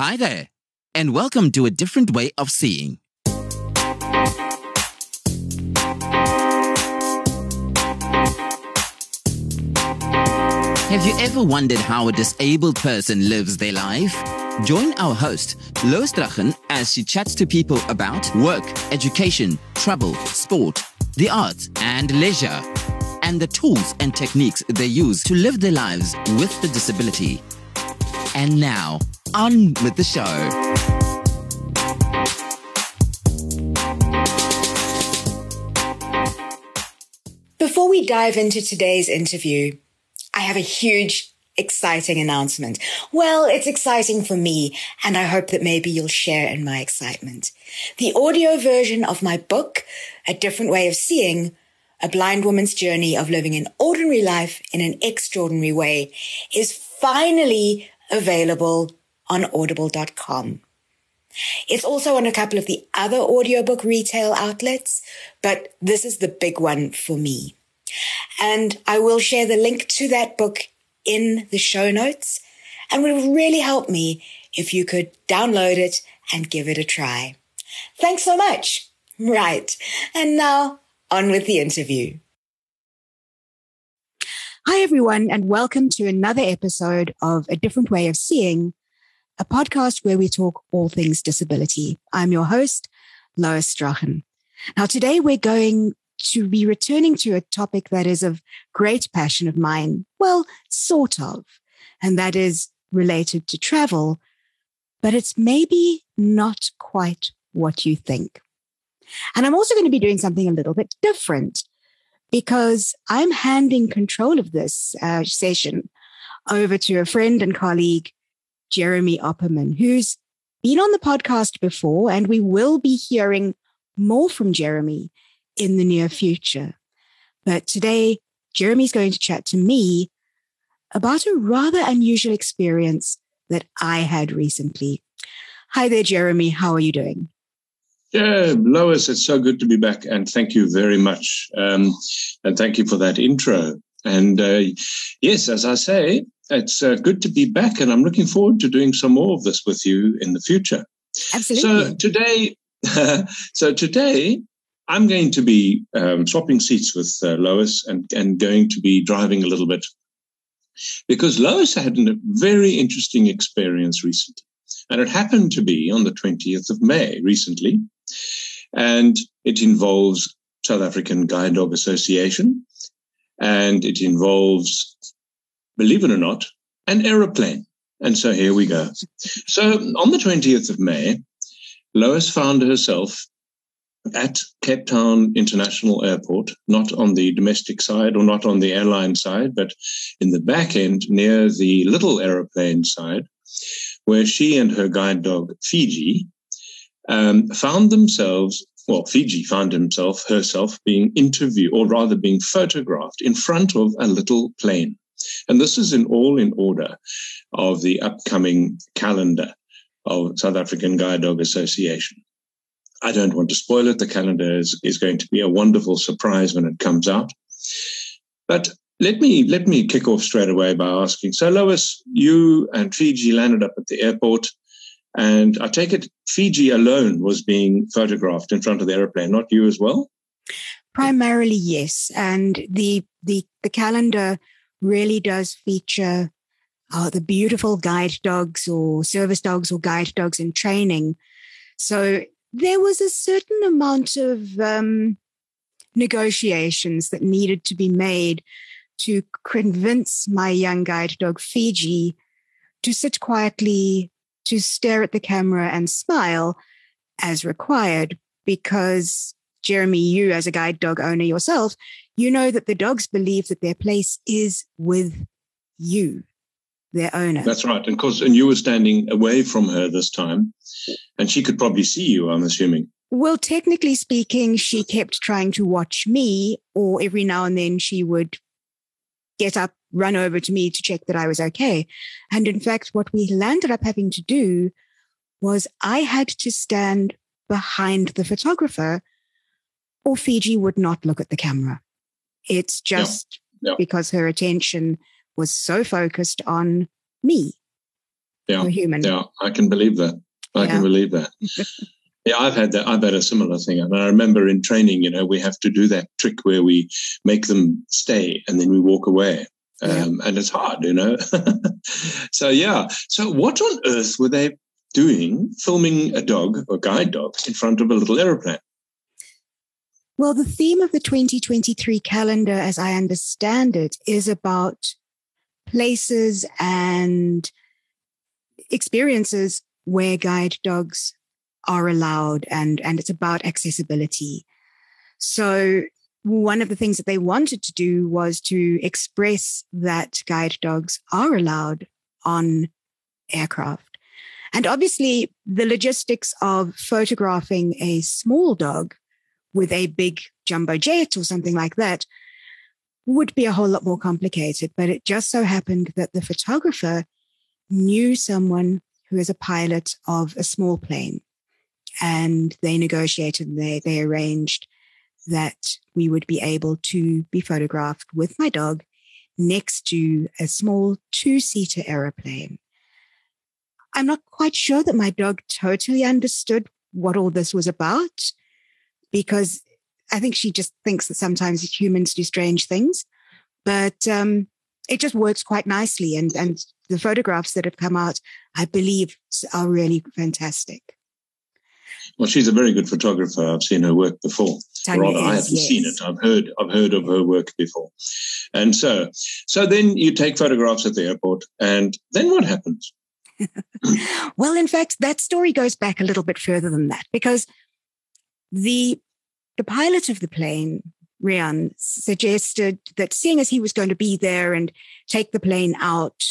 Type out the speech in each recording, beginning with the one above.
Hi there, and welcome to a different way of seeing. Have you ever wondered how a disabled person lives their life? Join our host, Lois Strachan, as she chats to people about work, education, travel, sport, the arts, and leisure, and the tools and techniques they use to live their lives with the disability. And now, on with the show. Before we dive into today's interview, I have a huge, exciting announcement. Well, it's exciting for me, and I hope that maybe you'll share in my excitement. The audio version of my book, A Different Way of Seeing, A Blind Woman's Journey of Living an Ordinary Life in an Extraordinary Way, is finally available on audible.com. It's also on a couple of the other audiobook retail outlets, but this is the big one for me. And I will share the link to that book in the show notes and it would really help me if you could download it and give it a try. Thanks so much. Right. And now on with the interview. Hi, everyone, and welcome to another episode of A Different Way of Seeing, a podcast where we talk all things disability. I'm your host, Lois Strachan. Now, today we're going to be returning to a topic that is of great passion of mine. Well, sort of. And that is related to travel, but it's maybe not quite what you think. And I'm also going to be doing something a little bit different because I'm handing control of this uh, session over to a friend and colleague, Jeremy Opperman, who's been on the podcast before, and we will be hearing more from Jeremy in the near future. But today, Jeremy's going to chat to me about a rather unusual experience that I had recently. Hi there, Jeremy. How are you doing? Yeah, Lois, it's so good to be back, and thank you very much. Um, and thank you for that intro. And uh, yes, as I say, it's uh, good to be back, and I'm looking forward to doing some more of this with you in the future. Absolutely. So today, so today I'm going to be um, swapping seats with uh, Lois and, and going to be driving a little bit because Lois had a very interesting experience recently. And it happened to be on the 20th of May recently. And it involves South African Guide Dog Association. And it involves, believe it or not, an aeroplane. And so here we go. So on the 20th of May, Lois found herself at Cape Town International Airport, not on the domestic side or not on the airline side, but in the back end near the little aeroplane side, where she and her guide dog, Fiji, um, found themselves, well, Fiji found himself, herself being interviewed, or rather being photographed in front of a little plane. And this is in all in order of the upcoming calendar of South African Guide Dog Association. I don't want to spoil it. The calendar is, is going to be a wonderful surprise when it comes out. But let me let me kick off straight away by asking. So, Lois, you and Fiji landed up at the airport, and I take it Fiji alone was being photographed in front of the airplane, not you as well. Primarily, yes, and the the the calendar really does feature uh, the beautiful guide dogs or service dogs or guide dogs in training. So there was a certain amount of um, negotiations that needed to be made to convince my young guide dog Fiji to sit quietly, to stare at the camera and smile as required. Because, Jeremy, you as a guide dog owner yourself, you know that the dogs believe that their place is with you their owner. That's right. And cause and you were standing away from her this time and she could probably see you, I'm assuming. Well, technically speaking, she kept trying to watch me, or every now and then she would get up, run over to me to check that I was okay. And in fact, what we landed up having to do was I had to stand behind the photographer, or Fiji would not look at the camera. It's just because her attention was so focused on me. Yeah. or human. Yeah, I can believe that. I Yeah. can believe that. yeah, I've had that. I've had a similar thing. And I remember in training, you know, we have to do that trick where we make them stay and then we walk away. Yeah. Um, And it's hard, you know. so, yeah. So, what on earth were they doing filming a dog or guide dog in front of a little aeroplane? Well, the theme of the 2023 calendar, as I understand it, is about places and experiences where guide dogs are allowed and, and it's about accessibility. So one of the things that they wanted to do was to express that guide dogs are allowed on aircraft. And obviously the logistics of photographing a small dog with a big jumbo jet or something like that would be a whole lot more complicated. But it just so happened that the photographer knew someone who is a pilot of a small plane. And they negotiated, they, they arranged that we would be able to be photographed with my dog next to a small two seater aeroplane. I'm not quite sure that my dog totally understood what all this was about because I think she just thinks that sometimes humans do strange things, but um, it just works quite nicely. And, and the photographs that have come out, I believe, are really fantastic. Well, she's a very good photographer. I've seen her work before. Tanya Rather, I haven't seen it. I've heard. I've heard of her work before. And so, so then you take photographs at the airport, and then what happens? Well, in fact, that story goes back a little bit further than that because the the pilot of the plane, Rian, suggested that seeing as he was going to be there and take the plane out,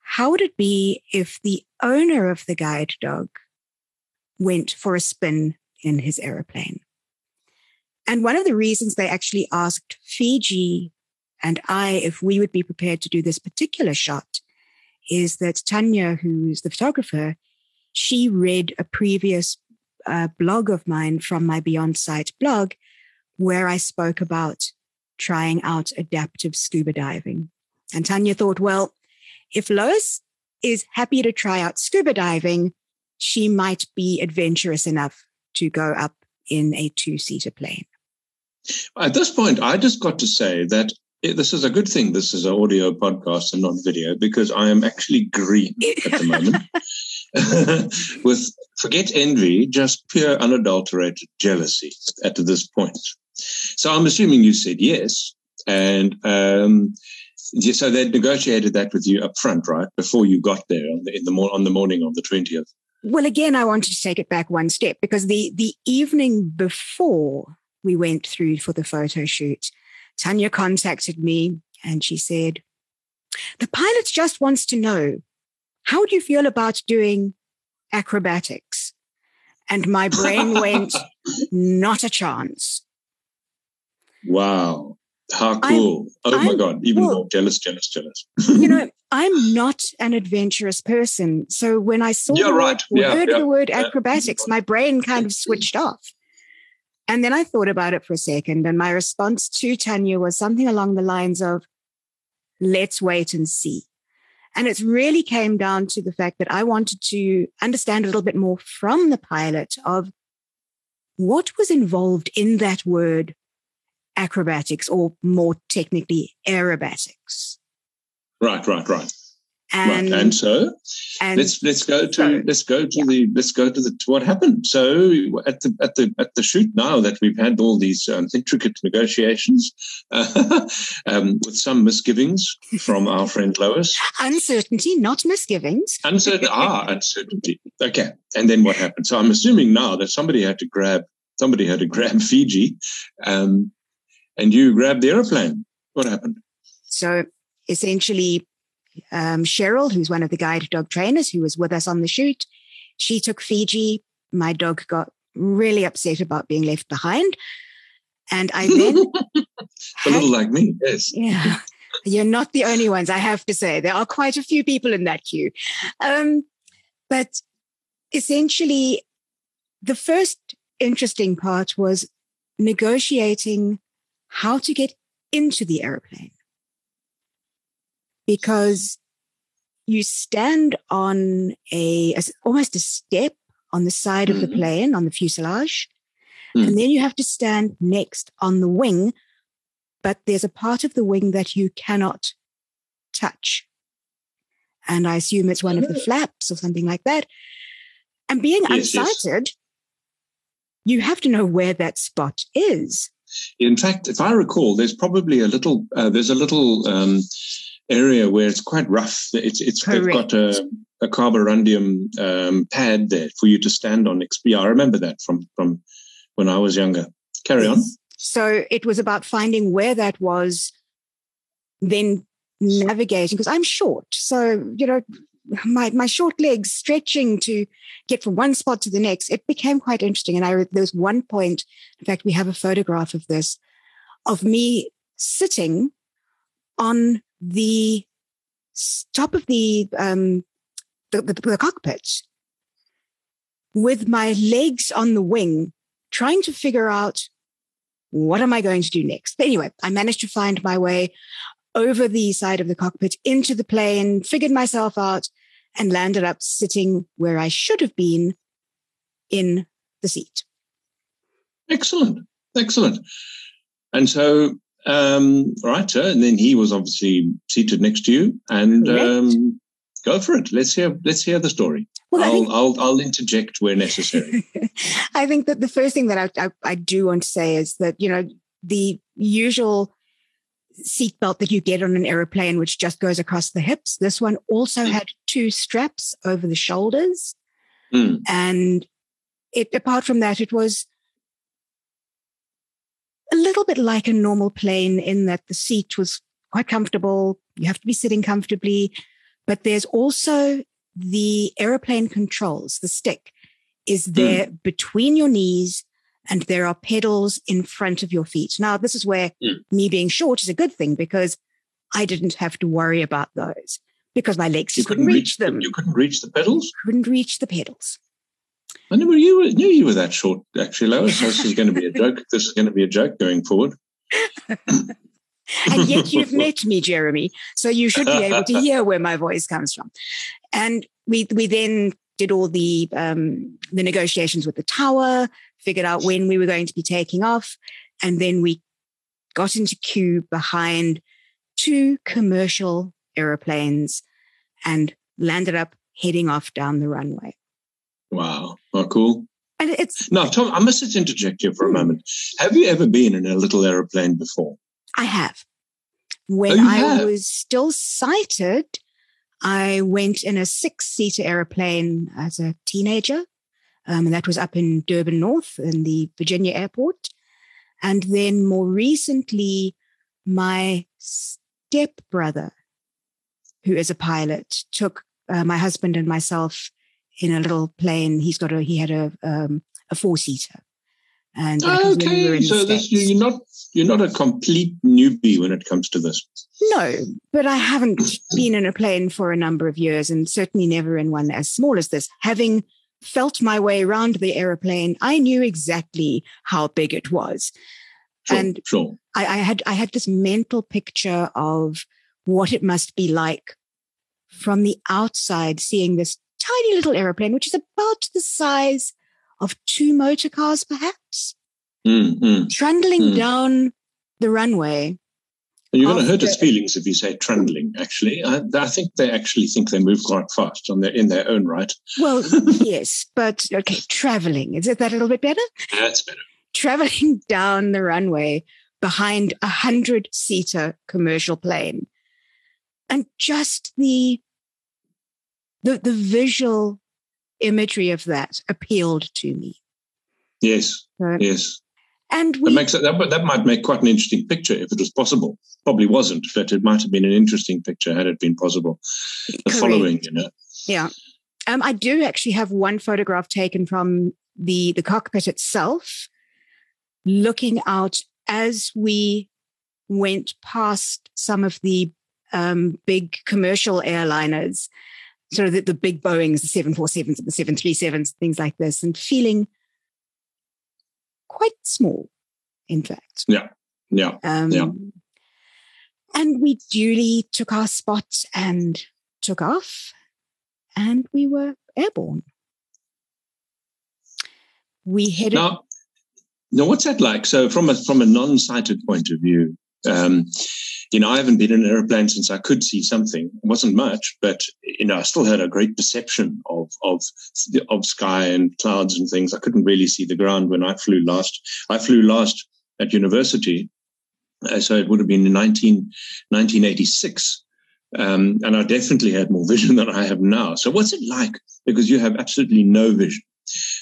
how would it be if the owner of the guide dog went for a spin in his aeroplane? And one of the reasons they actually asked Fiji and I if we would be prepared to do this particular shot is that Tanya, who's the photographer, she read a previous uh, blog of mine from my Beyond Sight blog where I spoke about trying out adaptive scuba diving. And Tanya thought, well, if Lois is happy to try out scuba diving, she might be adventurous enough to go up in a two seater plane. At this point, I just got to say that this is a good thing. This is an audio podcast and not video because I am actually green at the moment. With forget envy, just pure unadulterated jealousy at this point. So I'm assuming you said yes, and um, so they negotiated that with you up front, right, before you got there on the, in the mor- on the morning of the twentieth. Well, again, I wanted to take it back one step because the the evening before we went through for the photo shoot, Tanya contacted me and she said, "The pilot just wants to know how do you feel about doing acrobatics?" And my brain went, "Not a chance." Wow, how cool! oh my I'm- god, even well- more jealous, jealous, jealous. you know, I'm not an adventurous person. So when I saw Yeah, the right. word, Yeah, heard yeah, the word acrobatics, my brain kind of switched off. And then I thought about it for a second. And my response to Tanya was something along the lines of, let's wait and see. And it really came down to the fact that I wanted to understand a little bit more from the pilot of what was involved in that word acrobatics, or more technically, aerobatics. Right, right, right. And, right. And so and let's let's go to so, let's go to yeah. the let's go to the to what happened. So at the at the at the shoot now that we've had all these um, intricate negotiations uh, um, with some misgivings from our friend Lois, uncertainty, not misgivings. uncertain ah uncertainty. Okay, and then what happened? So I'm assuming now that somebody had to grab somebody had to grab Fiji, um, and you grabbed the airplane. What happened? So essentially, um, Cheryl, who's one of the guide dog trainers who was with us on the shoot, she took Fiji. My dog got really upset about being left behind. And I then, a little like me, yes. yeah, you're not the only ones, I have to say. There are quite a few people in that queue. Um, but essentially, the first interesting part was negotiating how to get into the airplane. Because you stand on a, almost a step on the side mm-hmm. of the mm-hmm. plane on the fuselage, mm. and then you have to stand next on the wing. But there's a part of the wing that you cannot touch. And I assume it's one of the oh. flaps or something like that. And being yes, unsighted, yes. you have to know where that spot is. In fact, if I recall, there's probably a little uh, there's a little um, area where it's quite rough. It's it's they've got a, a carborundum um, pad there for you to stand on. Yeah, I remember that from from when I was younger. Carry on. So it was about finding where that was, then navigating because I'm short. So you know, my my short legs stretching to get from one spot to the next. It became quite interesting. And I there was one point. In fact, we have a photograph of this of me sitting on the top of the um the, the, the cockpit with my legs on the wing, trying to figure out what am I going to do next? But anyway, I managed to find my way over the side of the cockpit into the plane, figured myself out, and landed up sitting where I should have been in the seat. Excellent. Excellent. And so, um, right, sir, and then he was obviously seated next to you, and um, go for it. Let's hear. Let's hear the story. Well, I'll, think, I'll, I'll interject where necessary. I think that the first thing that I, I, I do want to say is that you know the usual seatbelt that you get on an aeroplane, which just goes across the hips. This one also mm. had two straps over the shoulders. Mm. And it, apart from that, it was a little bit like a normal plane in that the seat was quite comfortable. You have to be sitting comfortably, but there's also the aeroplane controls, the stick is there mm. between your knees and there are pedals in front of your feet. Now, this is where mm. me being short is a good thing because I didn't have to worry about those because my legs just couldn't, couldn't reach, them. You couldn't reach the pedals? Couldn't reach the pedals. I knew, knew you were that short, actually, Lois. This is going to be a joke. This is going to be a joke going forward. and yet you've met me, Jeremy. So you should be able to hear where my voice comes from. And we we then did all the um, the negotiations with the tower, figured out when we were going to be taking off, and then we got into queue behind two commercial aeroplanes and landed up heading off down the runway. Wow! Oh, cool. And it's now, Tom. I must just interject here for a hmm. moment. Have you ever been in a little aeroplane before? I have. When oh, I have? was still sighted, I went in a six seater aeroplane as a teenager. Um, and that was up in Durban North in the Virginia airport. And then more recently, my stepbrother, who is a pilot, took uh, my husband and myself in a little plane. He's got a, he had a, um, a four seater. And okay, we so this, you're not you're not a complete newbie when it comes to this. No, but I haven't been in a plane for a number of years, and certainly never in one as small as this. Having felt my way around the aeroplane, I knew exactly how big it was, sure, and sure. I, I had I had this mental picture of what it must be like from the outside, seeing this tiny little aeroplane, which is about the size of two motor cars, perhaps, mm, mm, trundling mm. down the runway. You're going to hurt its feelings if you say trundling. Actually, I, I, think they actually think they move quite fast on their in their own right. Well, yes, but okay, traveling is it that a little bit better? That's better. Traveling down the runway behind a hundred seater commercial plane, and just the the the visual imagery of that appealed to me. Yes. yes. And we, that makes it, that, that might make quite an interesting picture if it was possible. Probably wasn't, but it might have been an interesting picture had it been possible. The correct. following, you know. Yeah. Um, I do actually have one photograph taken from the the cockpit itself, looking out as we went past some of the um, big commercial airliners sort of the, the big Boeings, the 747s and the 737s, things like this, and feeling quite small, in fact. Yeah. Yeah. Um, yeah. And we duly took our spots and took off and we were airborne. We headed. Now, now what's that like? So, from a from a non-sighted point of view, um, you know, I haven't been in an airplane since I could see something. It wasn't much, but you know, I still had a great perception of of of sky and clouds and things. I couldn't really see the ground when I flew last. I flew last at university, uh, so it would have been in 19, 1986. Um, and I definitely had more vision than I have now. So what's it like? Because you have absolutely no vision.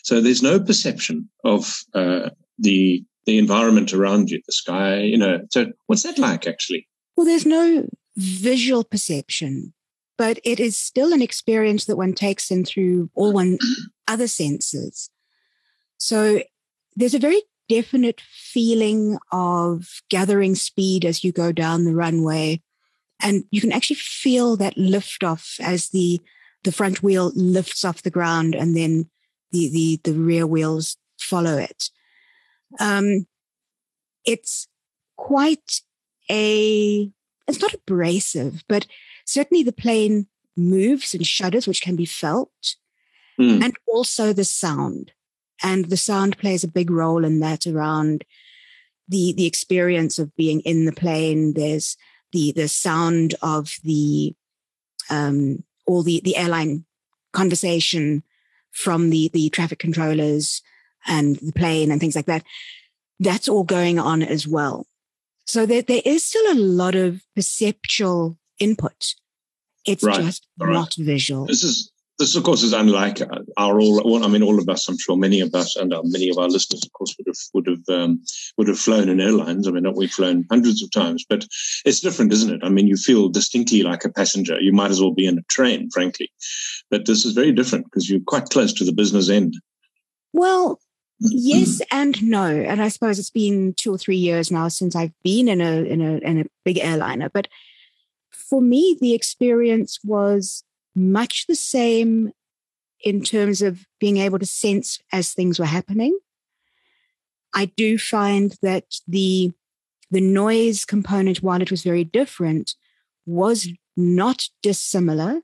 So there's no perception of uh, the the environment around you, the sky, you know. So what's that like actually? Well, there's no visual perception, but it is still an experience that one takes in through all one other senses. So there's a very definite feeling of gathering speed as you go down the runway. And you can actually feel that lift off as the the front wheel lifts off the ground and then the the the rear wheels follow it. Um, it's quite a, it's not abrasive, but certainly the plane moves and shudders, which can be felt, mm. and also the sound. And the sound plays a big role in that around the the experience of being in the plane. There's the the sound of the um, all the the airline conversation from the the traffic controllers and the plane and things like that. That's all going on as well. So there, there is still a lot of perceptual input. It's right. just right. not visual. This is this, of course, is unlike our all. Well, I mean, all of us. I'm sure many of us and uh, many of our listeners, of course, would have would have um, would have flown in airlines. I mean, we've flown hundreds of times, but it's different, isn't it? I mean, you feel distinctly like a passenger. You might as well be in a train, frankly. But this is very different because you're quite close to the business end. Well, yes and no. And i suppose it's been two or three years now since i've been in a in a in a big airliner. But for me the experience was much the same in terms of being able to sense as things were happening. I do find that the the noise component while it was very different was not dissimilar.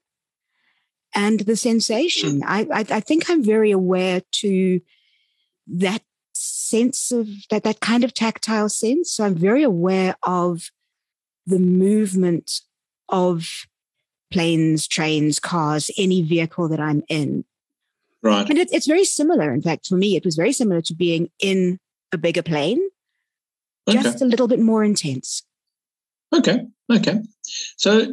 And the sensation I, I, I think i'm very aware to that sense of that that kind of tactile sense. So i'm very aware of the movement of planes trains cars any vehicle that i'm in. Right. And it, it's very similar. In fact for me it was very similar to being in a bigger plane okay. just a little bit more intense. Okay okay. So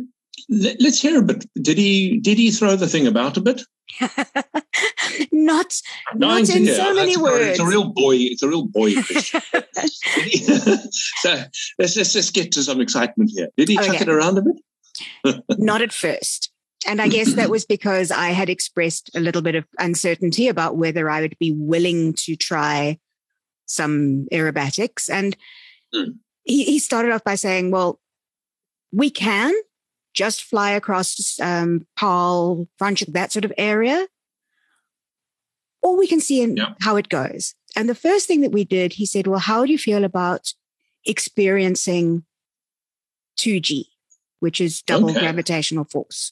let, us hear a bit. Did he did he throw the thing about a bit not not in so many it's words. A, it's a real boy. It's a real boy question. so let's, let's let's get to some excitement here. Did he okay. chuck it around a bit? not at first. And I guess that was because I had expressed a little bit of uncertainty about whether I would be willing to try some aerobatics. And mm. he, he started off by saying, Well, we can, just fly across um, Paarl, Franschhoek, that sort of area. Or we can see in yeah. how it goes. And the first thing that we did, he said, Well, how do you feel about experiencing 2G, which is double okay. gravitational force?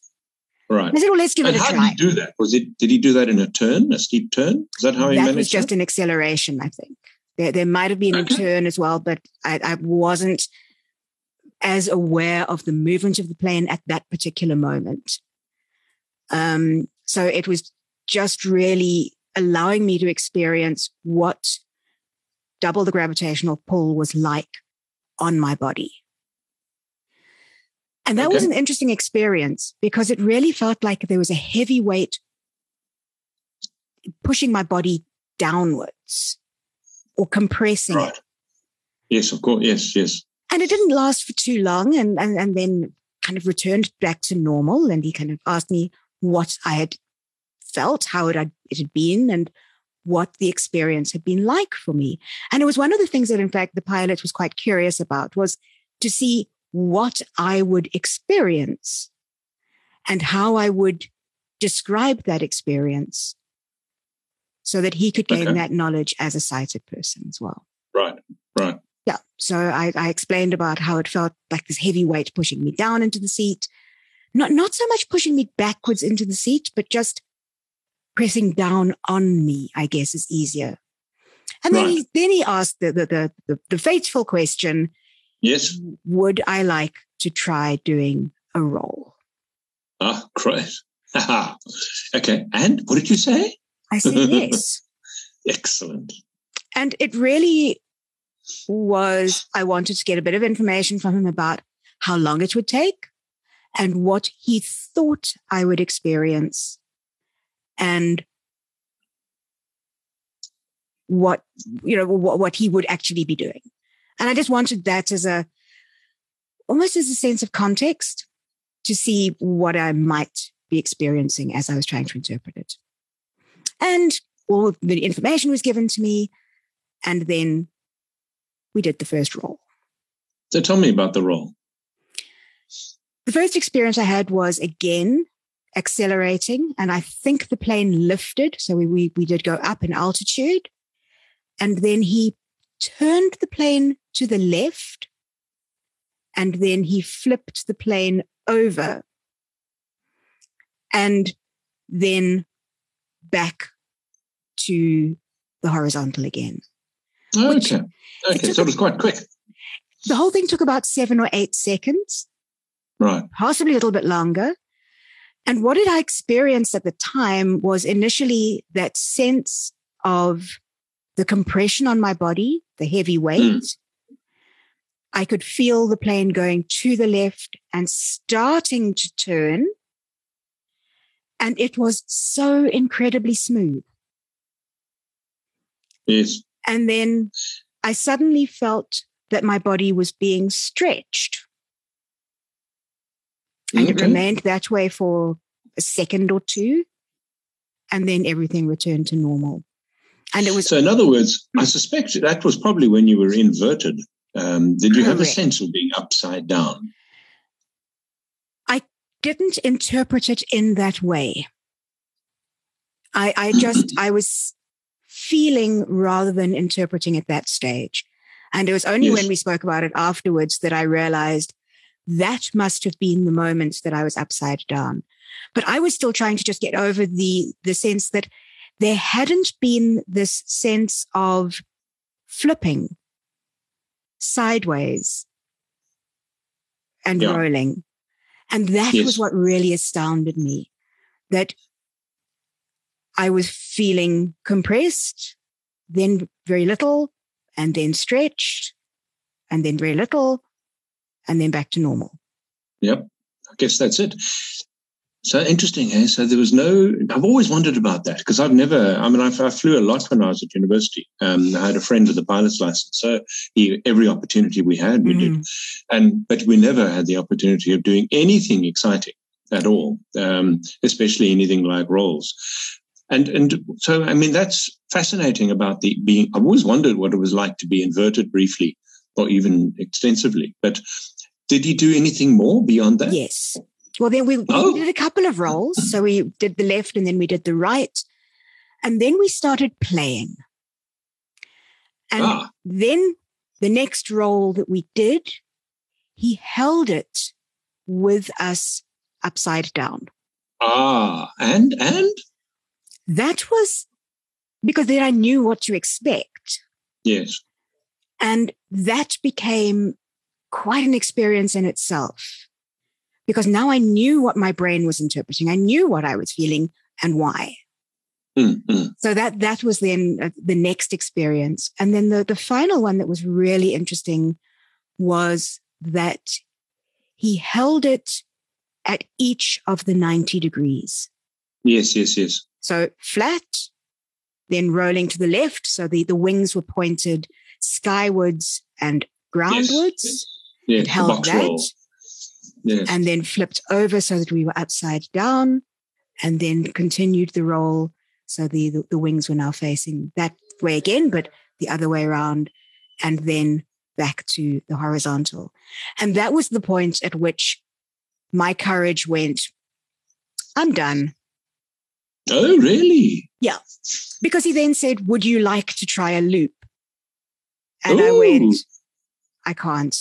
Right. I said, well, let's give and it a how try. How did he do that? Was it? Did he do that in a turn, a steep turn? Is that how he that managed? That was just that? an acceleration, I think. There, there might have been okay. a turn as well, but I, I wasn't as aware of the movement of the plane at that particular moment. Um, so it was just really allowing me to experience what double the gravitational pull was like on my body. And that okay. was an interesting experience because it really felt like there was a heavy weight pushing my body downwards or compressing right. it. Yes, of course. Yes, yes. And it didn't last for too long and, and, and then kind of returned back to normal. And he kind of asked me what I had felt, how it had, it had been, and what the experience had been like for me. And it was one of the things that, in fact, the pilot was quite curious about was to see what I would experience and how I would describe that experience so that he could gain okay. that knowledge as a sighted person as well. Right, right. Yeah. So I, I explained about how it felt like this heavy weight pushing me down into the seat, not, not so much pushing me backwards into the seat, but just pressing down on me, I guess is easier. And right. then he, then he asked the, the, the, the, the fateful question. Yes. Would I like to try doing a roll? Ah, great. okay. And what did you say? I said yes. Excellent. And it really was, I wanted to get a bit of information from him about how long it would take and what he thought I would experience and what, you know, what, what he would actually be doing. And I just wanted that as a, almost as a sense of context to see what I might be experiencing as I was trying to interpret it. And all the information was given to me. And then we did the first roll. So tell me about the roll. The first experience I had was again accelerating, and I think the plane lifted. So we, we, we did go up in altitude. And then he turned the plane to the left, and then he flipped the plane over, and then back to the horizontal again. Okay. Okay. So it was quite quick. The whole thing took about seven or eight seconds. Right. Possibly a little bit longer. And what did I experience at the time was initially that sense of the compression on my body, the heavy weight. Mm. I could feel the plane going to the left and starting to turn. And it was so incredibly smooth. Yes. And then I suddenly felt that my body was being stretched. And it remained that way for a second or two. And then everything returned to normal. And it was. So, in other words, I suspect that was probably when you were inverted. Um, did you correct. have a sense of being upside down? I didn't interpret it in that way. I, I just, I was feeling rather than interpreting at that stage. And it was only yes. when we spoke about it afterwards that I realized that must have been the moment that I was upside down. But I was still trying to just get over the, the sense that there hadn't been this sense of flipping sideways and yeah. rolling. And that yes. was what really astounded me that I was feeling compressed, then very little, and then stretched, and then very little, and then back to normal. Yep. I guess that's it. So interesting, eh? So there was no. I've always wondered about that because I've never. I mean, I, I, flew a lot when I was at university. Um, I had a friend with a pilot's license, so he, every opportunity we had, we mm-hmm. did. And but we never had the opportunity of doing anything exciting at all, um, especially anything like rolls. And and so I mean that's fascinating about the being. I've always wondered what it was like to be inverted briefly or even extensively. But did he do anything more beyond that? Yes. Well, then we, oh. we did a couple of rolls. So we did the left and then we did the right. And then we started playing. And ah. then the next roll that we did, he held it with us upside down. Ah, and, and? That was because then I knew what to expect. Yes. And that became quite an experience in itself because now I knew what my brain was interpreting. I knew what I was feeling and why. Mm-hmm. So that that was then uh, the next experience, and then the the final one that was really interesting was that he held it at each of the ninety degrees. Yes, yes, yes. So flat, then rolling to the left. So the, the wings were pointed skywards and groundwards. Yes, yes. held that. And then flipped over so that we were upside down and then continued the roll. So the, the, the wings were now facing that way again, but the other way around. And then back to the horizontal. And that was the point at which my courage went, I'm done. Oh, really? Yeah. Because he then said, Would you like to try a loop? And Ooh. I went, I can't.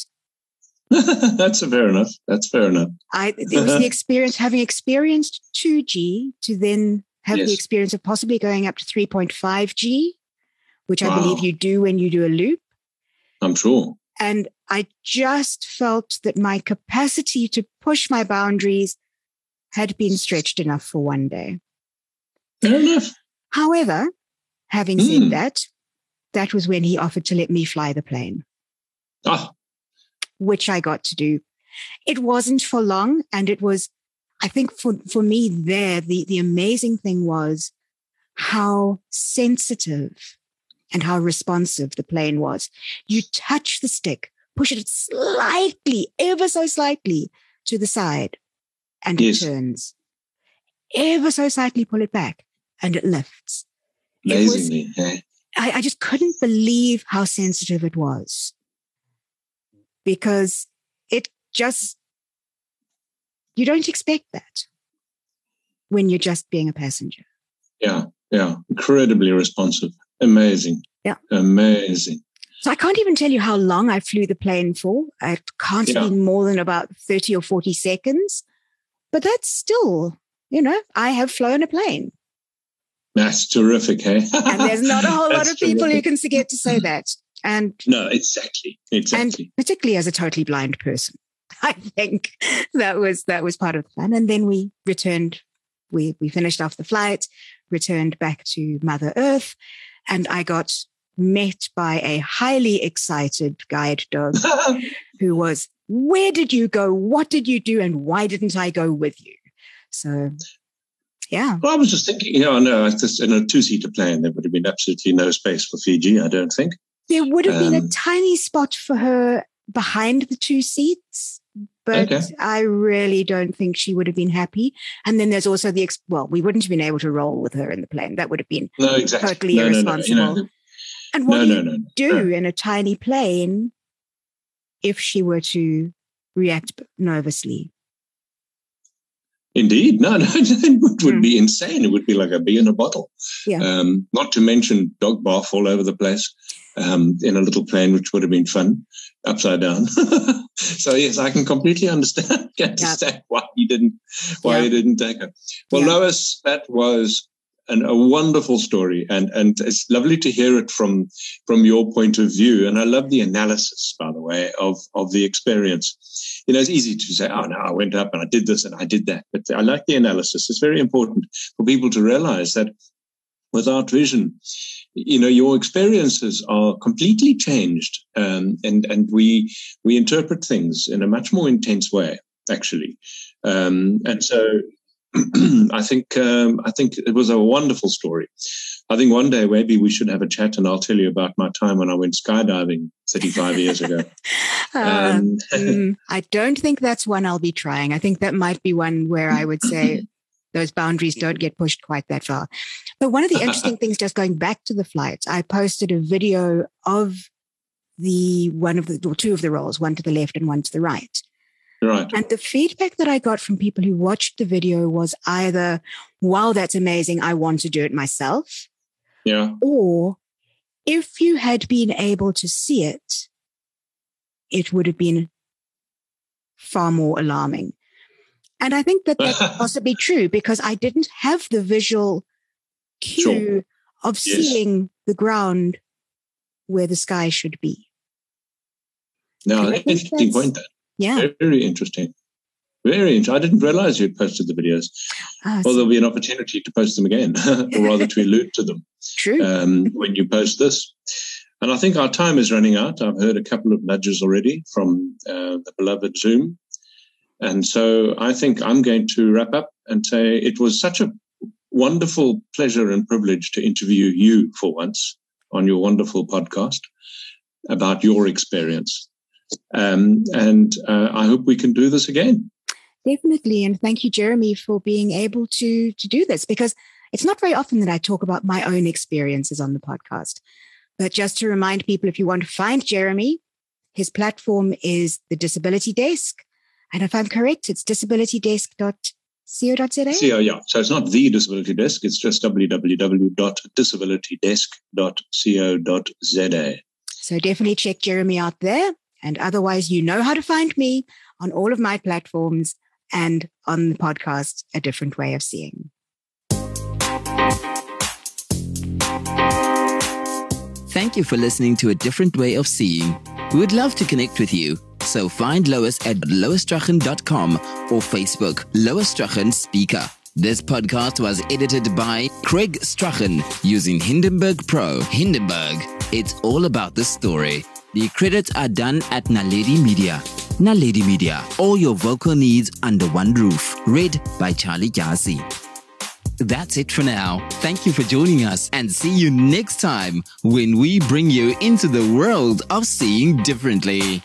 That's fair enough. That's fair enough. I it was the experience having experienced 2G to then have yes. the experience of possibly going up to 3.5G, which wow. I believe you do when you do a loop. I'm sure. And I just felt that my capacity to push my boundaries had been stretched enough for one day. Fair enough. However, having mm. said hmm. that, that was when he offered to let me fly the plane. Ah. Which I got to do. It wasn't for long. And it was, I think for, for me there, the, the amazing thing was how sensitive and how responsive the plane was. You touch the stick, push it slightly, ever so slightly to the side, and yes. it turns. Ever so slightly pull it back, and it lifts. Amazingly. It was, I, I just couldn't believe how sensitive it was because it just, you don't expect that when you're just being a passenger. Yeah, yeah. Incredibly responsive. Amazing. Yeah. Amazing. So I can't even tell you how long I flew the plane for. It can't yeah. be more than about 30 or 40 seconds. But that's still, you know, I have flown a plane. That's terrific, hey? and there's not a whole lot of people terrific. who can forget to say that. And no, exactly, exactly. And particularly as a totally blind person, I think that was that was part of the plan. And then we returned. We we finished off the flight, returned back to Mother Earth, and I got met by a highly excited guide dog who was, "Where did you go? What did you do? And why didn't I go with you?" So yeah. Well, I was just thinking, you know, no, in a two-seater plane, there would have been absolutely no space for Fiji. I don't think there would have um, been a um, tiny spot for her behind the two seats, but okay. I really don't think she would have been happy. And then there's also the well, we wouldn't have been able to roll with her in the plane. That would have been no, exactly. totally no, irresponsible. No, no, you know, and what do you do in a tiny plane if she were to react nervously? Indeed, no, no, it would mm. be insane. It would be like a bee in a bottle. Yeah. Um, not to mention dog bath all over the place um, in a little plane, which would have been fun, upside down. so yes, I can completely understand understand yeah. why he didn't why yeah. he didn't take her. Well, yeah. Lois, that was an, a wonderful story, and and it's lovely to hear it from from your point of view. And I love the analysis, by the way, of of the experience you know, it's easy to say, oh, no, I went up and I did this and I did that. But I like the analysis. It's very important for people to realize that without vision, you know, your experiences are completely changed. Um, and, and we, we interpret things in a much more intense way, actually. Um, and so I think, um, I think it was a wonderful story. I think one day maybe we should have a chat and I'll tell you about my time when I went skydiving 35 years ago. Um, um, I don't think that's one I'll be trying. I think that might be one where I would say those boundaries don't get pushed quite that far. But one of the interesting things, just going back to the flight, I posted a video of the one of the or two of the rolls, one to the left and one to the right. Right. And the feedback that I got from people who watched the video was either, wow, that's amazing. I want to do it myself. Yeah. Or if you had been able to see it, it would have been far more alarming. And I think that that's possibly true because I didn't have the visual cue sure. of yes. seeing the ground where the sky should be. No, interesting point. That. Yeah. Very interesting. Very interesting. I didn't realize you'd posted the videos. Ah, well, there'll be an opportunity to post them again, or rather to allude to them. True. Um, when you post this. And I think our time is running out. I've heard a couple of nudges already from uh, the beloved Zoom. And so I think I'm going to wrap up and say it was such a wonderful pleasure and privilege to interview you for once on your wonderful podcast about your experience. Um, and uh, I hope we can do this again. Definitely. And thank you, Jeremy, for being able to, to do this because it's not very often that I talk about my own experiences on the podcast. But just to remind people, if you want to find Jeremy, his platform is the Disability Desk. And if I'm correct, it's disabilitydesk.co.za. CO, yeah. So it's not the Disability Desk, it's just www.disabilitydesk.co.za. So definitely check Jeremy out there. And otherwise, you know how to find me on all of my platforms and on the podcast, A Different Way of Seeing. Thank you for listening to A Different Way of Seeing. We would love to connect with you. So find Lois at loisstrachan.com or Facebook, Lois Strachan Speaker. This podcast was edited by Craig Strachan using Hindenburg Pro. Hindenburg, it's all about the story. The credits are done at Naledi Media. Naledi Media, all your vocal needs under one roof. Read by Charlie Dyasi. That's it for now. Thank you for joining us and see you next time when we bring you into the world of seeing differently.